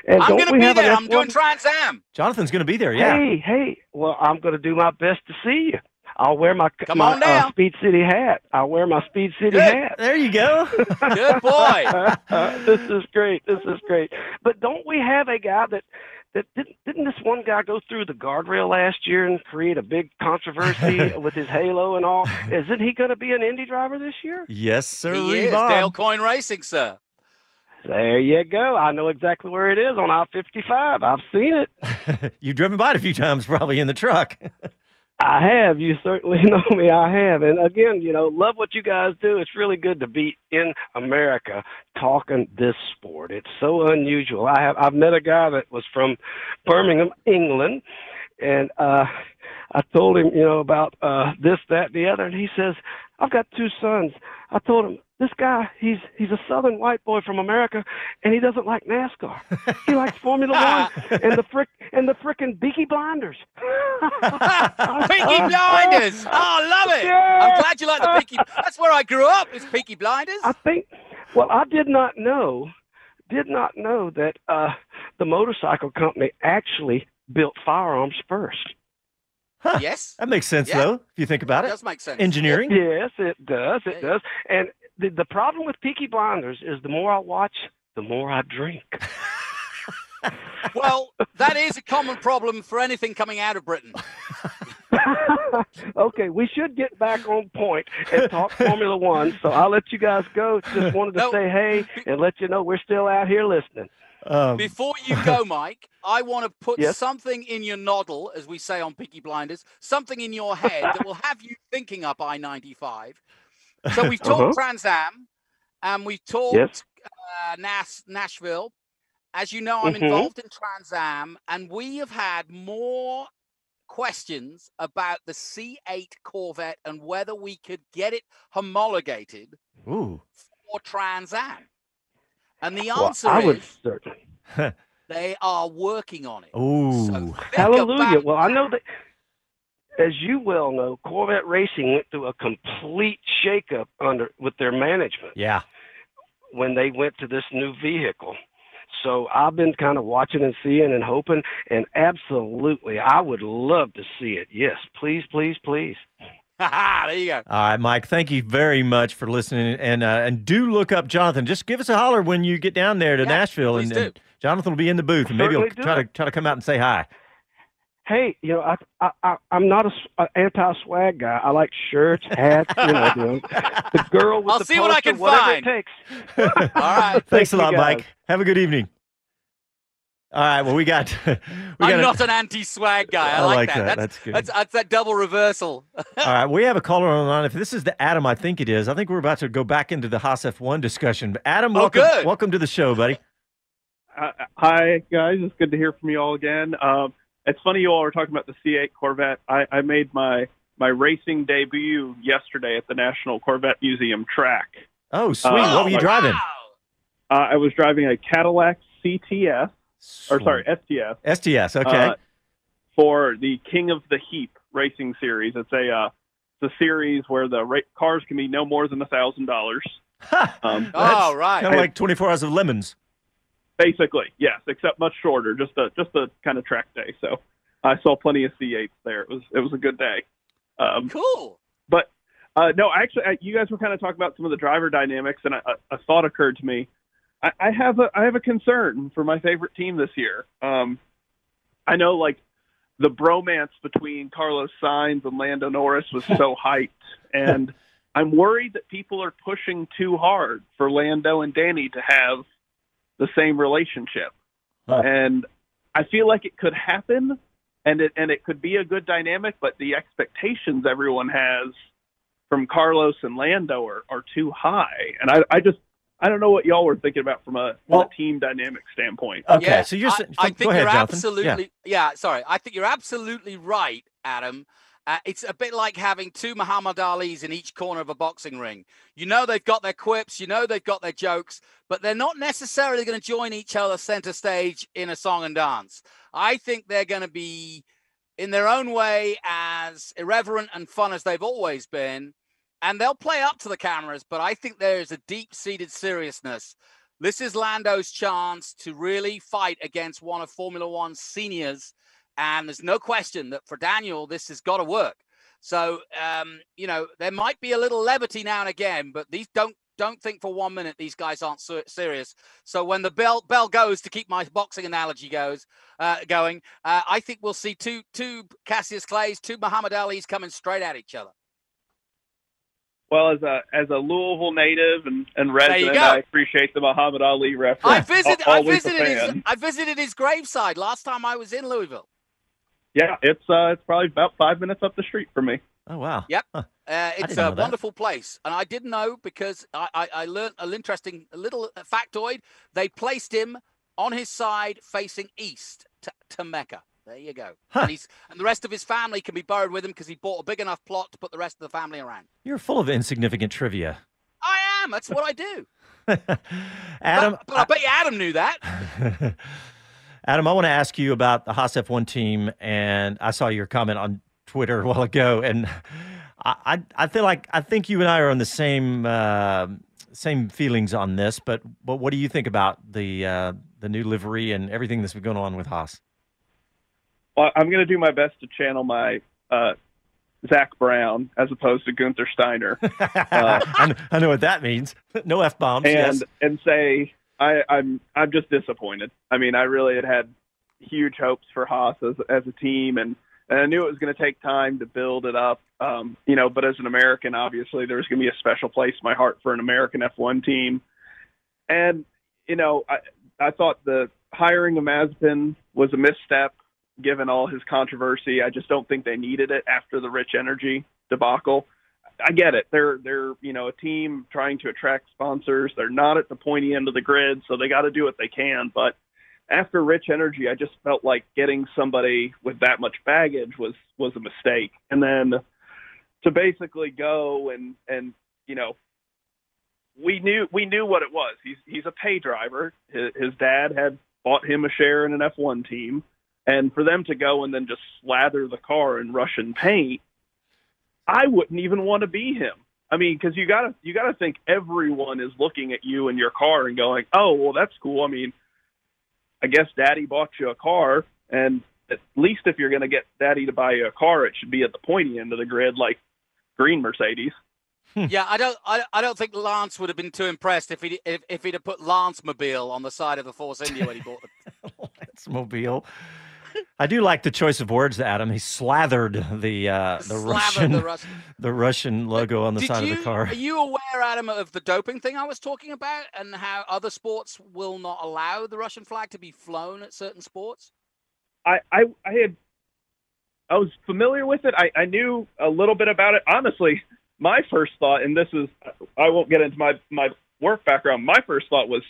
And I'm gonna be there. I'm F1 doing Trans Am. Jonathan's going to be there. Yeah. Hey, hey. Well, I'm going to do my best to see you. I'll wear my Come my, on uh. Speed City hat. I'll wear my Speed City Good. hat. There you go. Good boy. this is great. This is great. But don't we have a guy that that didn't didn't this one guy go through the guardrail last year and create a big controversy with his halo and all? Isn't he going to be an Indy driver this year? yes, sir. He is Bob. Dale Coyne Racing, sir. There you go. I know exactly where it is on I-55. I've seen it. You've driven by it a few times, probably in the truck. I have. You certainly know me. I have. And again, you know, love what you guys do. It's really good to be in America talking this sport. It's so unusual. I have I've met a guy that was from Birmingham, England, and uh I told him, you know, about uh this, that, the other, and he says, I've got two sons. I told him, this guy, he's he's a southern white boy from America, and he doesn't like NASCAR. He likes Formula One and the frick and the frickin' Beaky Blinders. Peaky Blinders. Oh, I love it. I'm glad you like the Peaky. That's where I grew up. Is Peaky Blinders. I think. Well, I did not know, did not know that uh, the motorcycle company actually built firearms first. Huh. Yes. That makes sense, Yeah. though, if you think about It it. does make sense. Engineering. Yes, it does. It does. And the the problem with Peaky Blinders is the more I watch, the more I drink. Well, that is a common problem for anything coming out of Britain. okay, we should get back on point and talk Formula One. So I'll let you guys go. Just wanted to say hey and let you know we're still out here listening. Um, Before you go, Mike, I want to put Yes. something in your noddle, as we say on Peaky Blinders, something in your head that will have you thinking up I 95. So we've talked Uh-huh. Trans Am and we've talked Yes. uh, Nas- Nashville. As you know, I'm Mhm. involved in Trans Am, and we have had more questions about the C8 Corvette and whether we could get it homologated Ooh. for Trans Am. And the Well, answer I would is certainly. they are working on it. Ooh. Hallelujah. Well, I know that, as you well know, Corvette Racing went through a complete shakeup under with their management Yeah. when they went to this new vehicle. So I've been kind of watching and seeing and hoping, and absolutely, I would love to see it. Yes, please, please, please. there you go. All right, Mike. Thank you very much for listening, and uh, and do look up Jonathan. Just give us a holler when you get down there to Nashville, and, do. and Jonathan will be in the booth, and maybe he'll try do. to try to come out and say hi. Hey, you know, I, I, I I'm not a, s- a anti-swag guy. I like shirts, hats, you know, the, the girl with I'll the see what I can whatever find. it takes. All right. Thanks a lot. Mike. Have a good evening. All right. Well, we got. we I'm got a- not an anti-swag guy. I, I like, like that. that. That's, That's good. That's, that's that double reversal. All right, we have a caller on the line. If this is the Adam, I think it is. I think we're about to go back into the Haas F1 discussion. But Adam, Oh, welcome, good. welcome to the show, buddy. Uh, hi guys, it's good to hear from you all again. Um, it's funny you all were talking about the C8 Corvette. I, I made my my racing debut yesterday at the National Corvette Museum track. Oh, sweet. Uh, what were you like- driving? Uh, I was driving a Cadillac CTS, or sorry, STS. STS. Okay. uh, for the King of the Heap racing series. It's a uh, it's a series where the ra- cars can be no more than a thousand dollars. Um, oh, right. Kind of like 24 hours of lemons. Basically, yes, except much shorter. Just a just a kind of track day. So I saw plenty of C8s there. It was it was a good day. Um, cool. But uh, no, actually, I, you guys were kind of talking about some of the driver dynamics, and a, a, a thought occurred to me. I, I have a I have a concern for my favorite team this year. Um, I know like the bromance between Carlos Sainz and Lando Norris was so hyped, and I'm worried that people are pushing too hard for Lando and Danny to have the same relationship. And I feel like it could happen and it and it could be a good dynamic, but the expectations everyone has from Carlos and Lando are, are too high. And I I just I don't know what y'all were thinking about from a, from a team dynamic standpoint. Okay, so you're I, saying- I go think ahead, you're Jonathan. absolutely yeah. Sorry, I think you're absolutely right, Adam. Uh, it's a bit like having two Muhammad Ali's in each corner of a boxing ring. You know they've got their quips, you know they've got their jokes, but they're not necessarily going to join each other center stage in a song and dance. I think they're going to be, in their own way, as irreverent and fun as they've always been, and they'll play up to the cameras. But I think there is a deep-seated seriousness this is Lando's chance to really fight against one of Formula One's seniors. And there's no question that for Daniel, this has got to work. So, um, you know, there might be a little levity now and again, but these don't don't think for one minute these guys aren't ser- serious. So when the bell bell goes, to keep my boxing analogy goes uh, going, uh, I think we'll see two two Cassius Clays, two Muhammad Ali's coming straight at each other. Well, as a as a Louisville native and, and resident. I appreciate the Muhammad Ali reference. I visited I visited his. I visited his graveside last time I was in Louisville. Yeah, it's uh, it's probably about five minutes up the street from me. Oh wow. Yep. Uh, it's a wonderful place. And I didn't know because I, I, I learned an interesting little factoid. They placed him on his side facing east to, to Mecca. There you go. And, he's, and the rest of his family can be buried with him because he bought a big enough plot to put the rest of the family around. You're full of insignificant trivia. I am. That's what I do. Adam, But I bet you Adam knew that. Adam, I want to ask you about the Haas F1 team, and I saw your comment on Twitter a while ago, and I, I, I feel like I think you and I are on the same uh, same feelings on this. But but what do you think about the uh, the new livery and everything that's been going on with Haas? Well, I'm going to do my best to channel my uh, Zak Brown as opposed to Gunther Steiner. Uh, I, kn- I know what that means. No f bombs. and Yes. and say I, I'm I'm just disappointed. I mean, I really had had huge hopes for Haas as as a team, and, and I knew it was going to take time to build it up. Um, you know, but as an American, obviously, there's going to be a special place in my heart for an American F1 team. And you know, I I thought the hiring of Mazepin was a misstep given all his controversy. I just don't think they needed it after the Rich Energy debacle. I get it. They're they're you know a team trying to attract sponsors. They're not at the pointy end of the grid, so they got to do what they can. But after Rich Energy, I just felt like getting somebody with that much baggage was was a mistake. And then to basically go and and you know we knew we knew what it was. He's he's a pay driver. His, his dad had bought him a share in an F1 team, and for them to go and then just slather the car in Russian paint, I wouldn't even want to be him. I mean, because you gotta you gotta think everyone is looking at you and your car and going, "Oh, well, that's cool." I mean, I guess Daddy bought you a car, and at least if you're going to get Daddy to buy you a car, it should be at the pointy end of the grid, like green Mercedes. Hmm. yeah, I don't, I, I don't think Lance would have been too impressed if he if, if he'd have put Lance Mobile on the side of the Force India when he bought the. It's mobile. I do like the choice of words, Adam. He slathered the uh, the Slathered Russian the Russian- the Russian logo on the Did side you, of the car. Are you aware, Adam, of the doping thing I was talking about, and how other sports will not allow the Russian flag to be flown at certain sports? I, I, I had, I was familiar with it. I, I knew a little bit about it. Honestly, my first thought, and this is, I won't get into my my work background. My first thought was,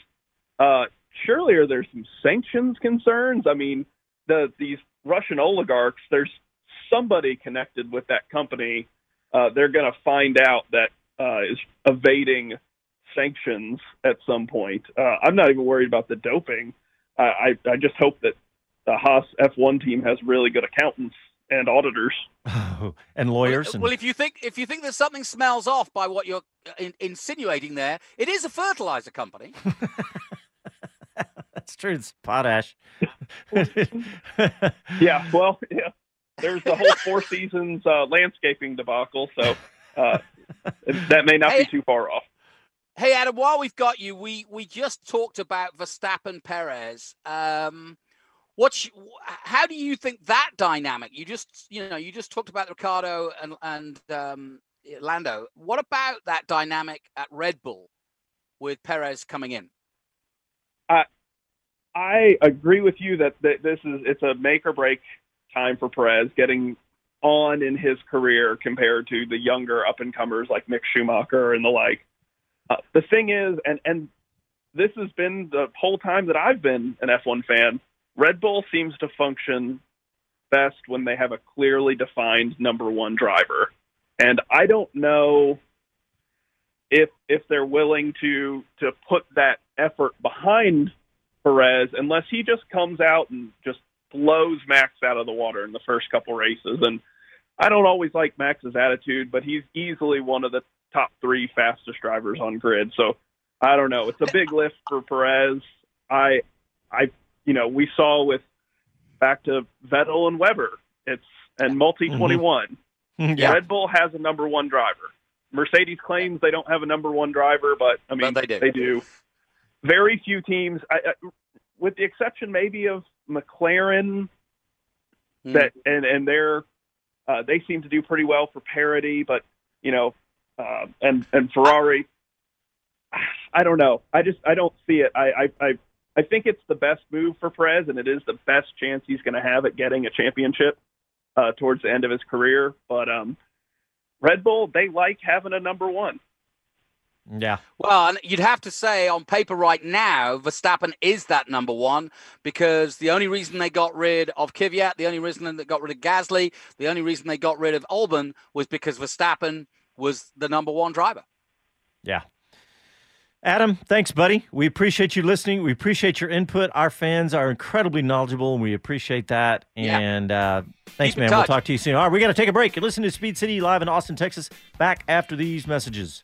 uh, surely are there some sanctions concerns? I mean, the these Russian oligarchs. There's somebody connected with that company. Uh, they're going to find out that uh, is evading sanctions at some point. Uh, I'm not even worried about the doping. I, I, I just hope that the Haas F1 team has really good accountants and auditors. and lawyers. And, Well, if you think if you think that something smells off by what you're uh, in, insinuating there, it is a fertilizer company. that's true. It's potash. yeah, well, yeah. There's the whole Four Seasons uh, landscaping debacle, so uh, that may not be too far off. Hey, Adam, while we've got you, we we just talked about Verstappen Perez. Um, what's how do you think that dynamic? You just you know you just talked about Ricciardo and and um, Lando. What about that dynamic at Red Bull with Perez coming in? I I agree with you that, that this is it's a make or break time for Perez getting on in his career compared to the younger up and comers like Mick Schumacher and the like. Uh, the thing is, and and this has been the whole time that I've been an F1 fan. Red Bull seems to function best when they have a clearly defined number one driver, and I don't know if if they're willing to to put that effort behind Perez unless he just comes out and just blows Max out of the water in the first couple races. And I don't always like Max's attitude, but he's easily one of the top three fastest drivers on grid. So I don't know. It's a big lift for Perez. I, I, you know, we saw with back to Vettel and Webber. It's and multi twenty one. Mm-hmm. Mm-hmm. Yeah. Red Bull has a number one driver. Mercedes claims they don't have a number one driver, but I mean they do. They do. Very few teams, I, I, with the exception maybe of McLaren, Hmm. that and and they're uh, they seem to do pretty well for parity, but you know, uh, and and Ferrari, I don't know. I just I don't see it. I I I, I think it's the best move for Perez, and it is the best chance he's going to have at getting a championship uh, towards the end of his career. But um, Red Bull, they like having a number one. Yeah. Well, and you'd have to say on paper right now, Verstappen is that number one because the only reason they got rid of Kvyat, the only reason they got rid of Gasly, the only reason they got rid of Albon was because Verstappen was the number one driver. Yeah. Adam, thanks, buddy. We appreciate you listening. We appreciate your input. Our fans are incredibly knowledgeable, and we appreciate that. Yeah. And uh, thanks, Keep man. We'll talk to you soon. All right, we got to take a break. Listening to Speed City live in Austin, Texas. Back after these messages.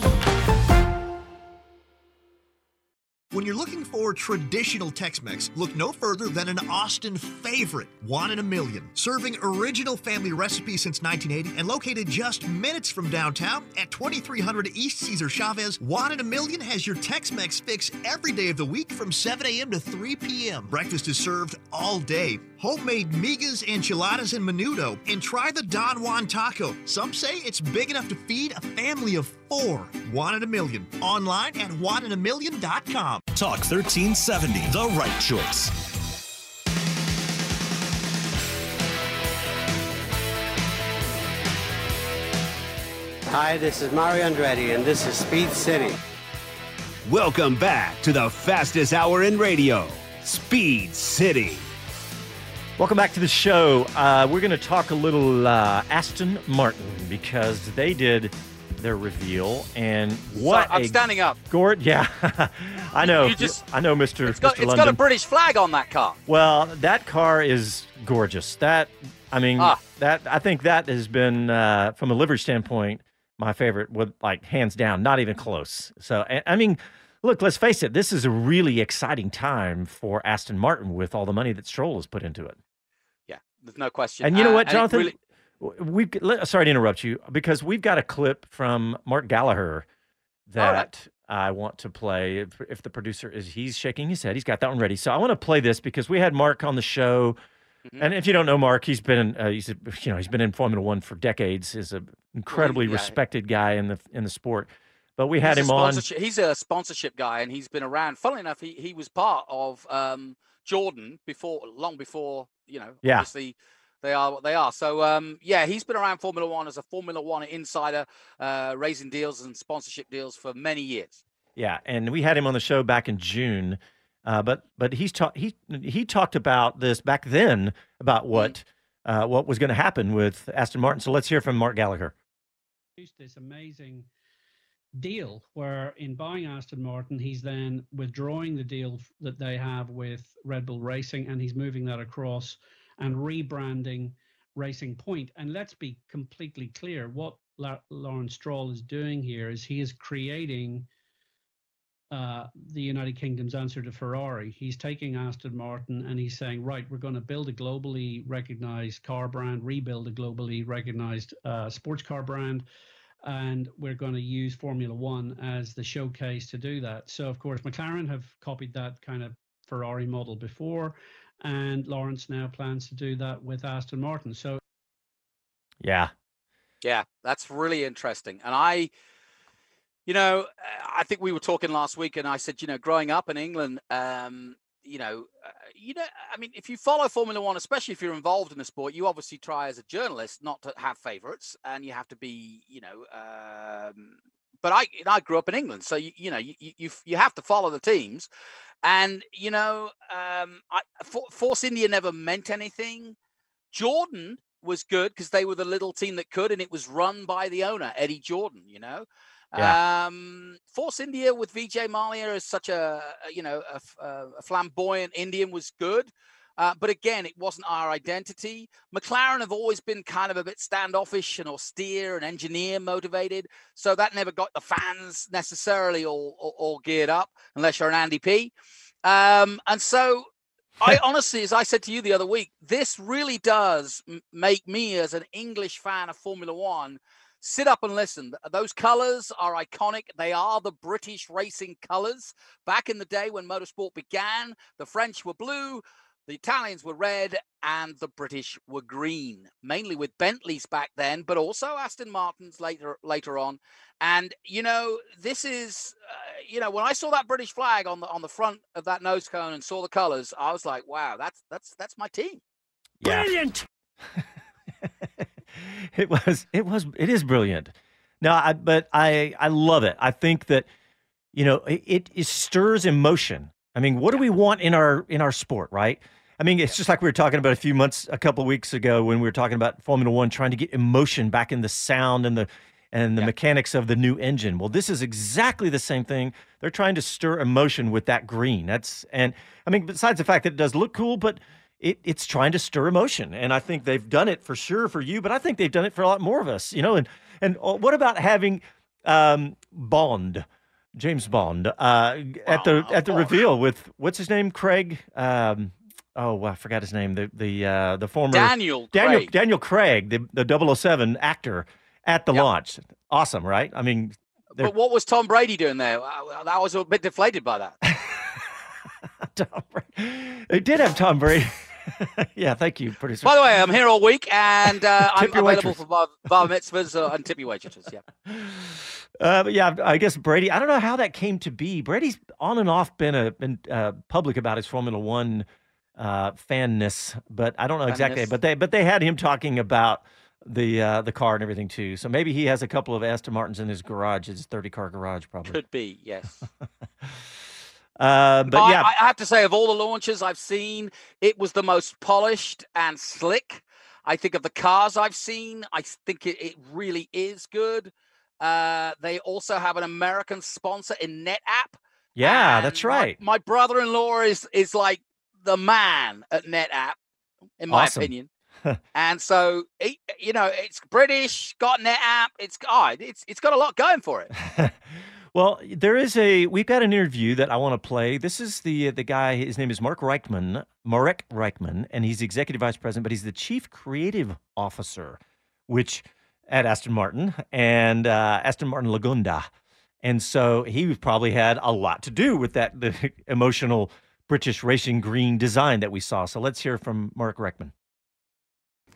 When you're looking for traditional Tex-Mex, look no further than an Austin favorite, One in a Million. Serving original family recipes since 1980 and located just minutes from downtown at 2300 East Cesar Chavez, One in a Million has your Tex-Mex fix every day of the week from 7 a.m. to 3 p.m. Breakfast is served all day. Homemade migas, enchiladas, and menudo. And try the Don Juan taco. Some say it's big enough to feed a family of four. One in a million. Online at oneinaMillion.com. Talk 1370, the right choice. Hi, this is Mario Andretti, and this is Speed City. Welcome back to the fastest hour in radio, Speed City. Welcome back to the show. Uh, we're going to talk a little uh, Aston Martin because they did their reveal and what I'm a standing up. Gord, yeah, I know. You just- I know, Mister. It's got, Mr. it's got a British flag on that car. Well, that car is gorgeous. That I mean, Ah. that I think that has been uh, from a livery standpoint my favorite, with like hands down, not even close. So I, mean, look, let's face it, this is a really exciting time for Aston Martin with all the money that Stroll has put into it. Yeah, there's no question. And you know Uh, what, it Jonathan? Let- sorry to interrupt you because we've got a clip from Mark Gallagher that right. I want to play. If, if the producer is, he's shaking his head. He's got that one ready. So I want to play this because we had Mark on the show, Mm-hmm. and if you don't know Mark, he's been uh, he's a, you know he's been in Formula One for decades. Is an incredibly yeah. respected guy in the in the sport. But we had he's him a on. He's a sponsorship guy, and he's been around. Funnily enough, he, he was part of um, Jordan before, long before you know. Yeah. Obviously, they are what they are. So um, yeah, he's been around Formula One as a Formula One insider, uh, raising deals and sponsorship deals for many years. Yeah, and we had him on the show back in June, uh, but but he's talked he he talked about this back then about what uh, what was going to happen with Aston Martin. So let's hear from Mark Gallagher. introduced this amazing deal where in buying Aston Martin, he's then withdrawing the deal that they have with Red Bull Racing and he's moving that across and rebranding Racing Point. And let's be completely clear what La- Lawrence Stroll is doing here is he is creating uh, the United Kingdom's answer to Ferrari. He's taking Aston Martin and he's saying, right, we're going to build a globally recognized car brand, rebuild a globally recognized uh, sports car brand, and we're going to use Formula One as the showcase to do that. So, of course, McLaren have copied that kind of Ferrari model before, and Lawrence now plans to do that with Aston Martin. So, Yeah, Yeah, that's really interesting. And I, you know, uh, I think we were talking last week, and I said, you know, growing up in England, um, you know, uh, you know, I mean, if you follow Formula One, especially if you're involved in the sport, you obviously try as a journalist not to have favorites, and you have to be, you know. Um, but I, I grew up in England, so you, you know, you, you you have to follow the teams, and you know, um, I, For- Force India never meant anything. Jordan was good because they were the little team that could, and it was run by the owner, Eddie Jordan. You know, Yeah. um, Force India with Vijay Mallya is such a you know a- a flamboyant Indian was good. Uh, but again, it wasn't our identity. McLaren have always been kind of a bit standoffish and austere and engineer motivated. So that never got the fans necessarily all, all, all geared up, unless you're an Andy P. Um, and so I honestly, as I said to you the other week, this really does make me, as an English fan of Formula One, sit up and listen. Those colors are iconic. They are the British racing colors. Back in the day when motorsport began, the French were blue, the Italians were red, and the British were green, mainly with Bentleys back then, but also Aston Martins later later on. And you know, this is, uh, you know, when I saw that British flag on the on the front of that nose cone and saw the colors, I was like, wow, that's that's that's my team. Yeah. Brilliant. it was it was it is brilliant no I, but i i love it i think that you know it, it stirs emotion i mean what do we want in our in our sport right i mean it's just like we were talking about a few months a couple of weeks ago when we were talking about formula one trying to get emotion back in the sound and the and the mechanics of the new engine well this is exactly the same thing they're trying to stir emotion with that green that's and i mean besides the fact that it does look cool but it, it's trying to stir emotion. And I think they've done it for sure for you, but I think they've done it for a lot more of us, you know. And and uh, what about having um, Bond, James Bond, uh, at the at the reveal with what's his name, Craig? Um, oh, I forgot his name. The the uh, the former Daniel Daniel Craig. Daniel Craig, the the 007 actor at the launch. Awesome, right? I mean, they're- But what was Tom Brady doing there? Uh, I was a bit deflated by that. they did have Tom Brady. yeah, thank you, producer. By the way, I'm here all week and uh, I'm available waitress. for bar, bar mitzvahs uh, and tippy waitresses. Yeah. Uh, but yeah, I guess Brady. I don't know how that came to be. Brady's on and off been a been uh, public about his Formula One uh, fanness, but I don't know exactly. But they but they had him talking about the uh, the car and everything too. So maybe he has a couple of Aston Martins in his garage, his thirty car garage, probably. Could be, yes. Uh, but I- yeah, I, I have to say, of all the launches I've seen, it was the most polished and slick. I think of the cars I've seen, I think it, it really is good. Uh, they also have an American sponsor in NetApp. yeah, that's My- right. My, brother-in-law is is like the man at NetApp, in my Awesome. opinion. and so, it, you know, it's British, got NetApp. It's oh, it's it's got a lot going for it. Well, there is a we've got an interview that I want to play. This is the the guy. His name is Mark Reichman, Marek Reichman, and he's executive vice president, but he's the chief creative officer, which at Aston Martin and uh, Aston Martin Lagonda, and so he probably had a lot to do with that the emotional British racing green design that we saw. So let's hear from Mark Reichman.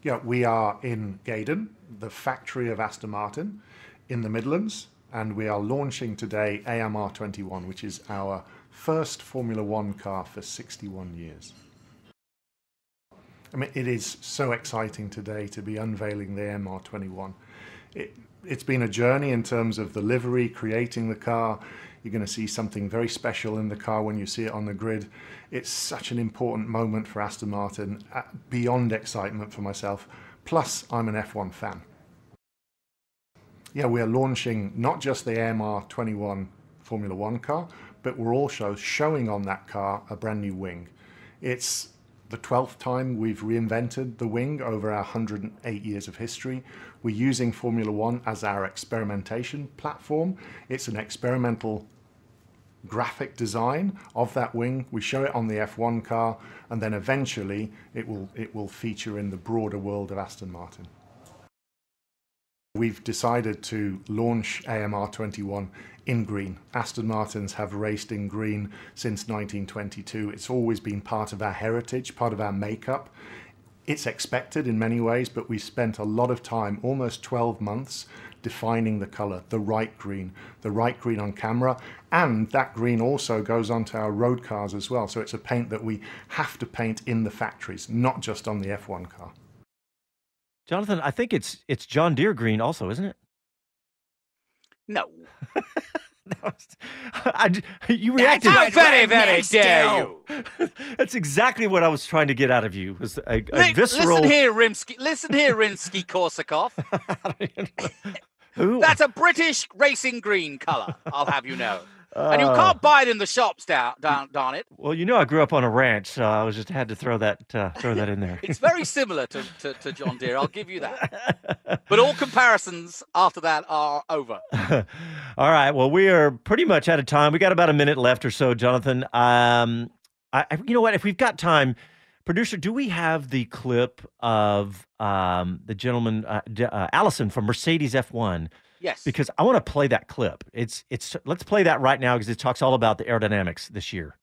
Yeah, we are in Gaydon, the factory of Aston Martin in the Midlands, and we are launching today AMR 21, which is our first Formula One car for 61 years. I mean, it is so exciting today to be unveiling the AMR 21. It, it's been a journey in terms of the livery, creating the car. You're going to see something very special in the car when you see it on the grid. It's such an important moment for Aston Martin, uh, beyond excitement for myself. Plus, I'm an F1 fan. Yeah, we are launching not just the AMR 21 Formula One car, but we're also showing on that car a brand new wing. It's the 12th time we've reinvented the wing over our 108 years of history. We're using Formula One as our experimentation platform. It's an experimental graphic design of that wing. We show it on the F1 car, and then eventually it will, it will feature in the broader world of Aston Martin. We've decided to launch AMR 21 in green. Aston Martins have raced in green since 1922. It's always been part of our heritage, part of our makeup. It's expected in many ways, but we spent a lot of time, almost 12 months, defining the color, the right green, the right green on camera. And that green also goes onto our road cars as well. So it's a paint that we have to paint in the factories, not just on the F1 car. Jonathan, I think it's it's John Deere green also, isn't it? No. I, you reacted. How very, very dare you? That's exactly what I was trying to get out of you. Was a, a visceral. Listen here, Rimsky. Listen here, Rimsky Korsakov. Who? That's a British racing green colour. I'll have you know. and you Oh. can't buy it in the shops down, down, darn it. Well, you know, I grew up on a ranch, so I was just had to throw that uh, throw that in there. It's very similar to, to, to John Deere. I'll give you that. But all comparisons after that are over. All right. Well, we are pretty much out of time. We got about a minute left or so, Jonathan. Um, I- you know what? If we've got time, Producer, do we have the clip of um, the gentleman, uh, D- uh, Allison from Mercedes F1? Yes. Because I want to play that clip. It's it's. Let's play that right now because it talks all about the aerodynamics this year.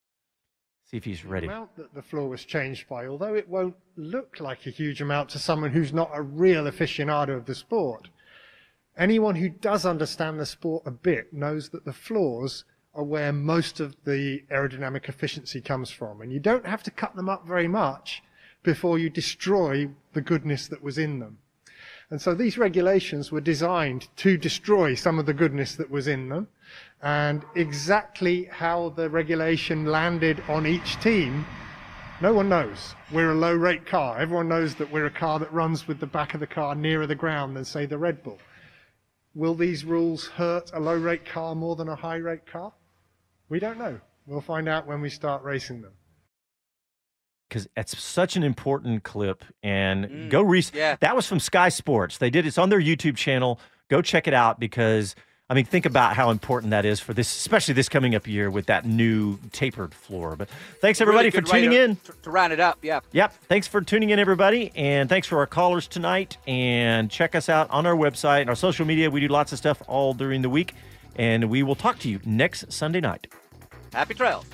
See if he's ready. The amount that the floor was changed by, although it won't look like a huge amount to someone who's not a real aficionado of the sport, anyone who does understand the sport a bit knows that the floors are where most of the aerodynamic efficiency comes from. And you don't have to cut them up very much before you destroy the goodness that was in them. And so these regulations were designed to destroy some of the goodness that was in them. And exactly how the regulation landed on each team, no one knows. We're a low rake car. Everyone knows that we're a car that runs with the back of the car nearer the ground than, say, the Red Bull. Will these rules hurt a low rake car more than a high rake car? We don't know. We'll find out when we start racing them. because it's such an important clip. And Mm, go re- yeah. That was from Sky Sports. They did it's on their YouTube channel. Go check it out because I mean, think about how important that is for this, especially this coming up year with that new tapered floor. But thanks everybody Really for tuning to- in. To, to round it up, yeah. Yep. Thanks for tuning in, everybody. And thanks for our callers tonight. And check us out on our website and our social media. We do lots of stuff all during the week. And we will talk to you next Sunday night. Happy trails.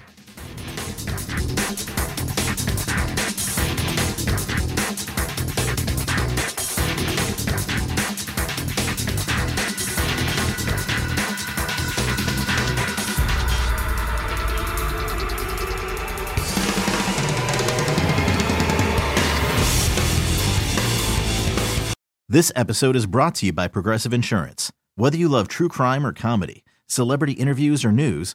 This episode is brought to you by Progressive Insurance. Whether you love true crime or comedy, celebrity interviews or news,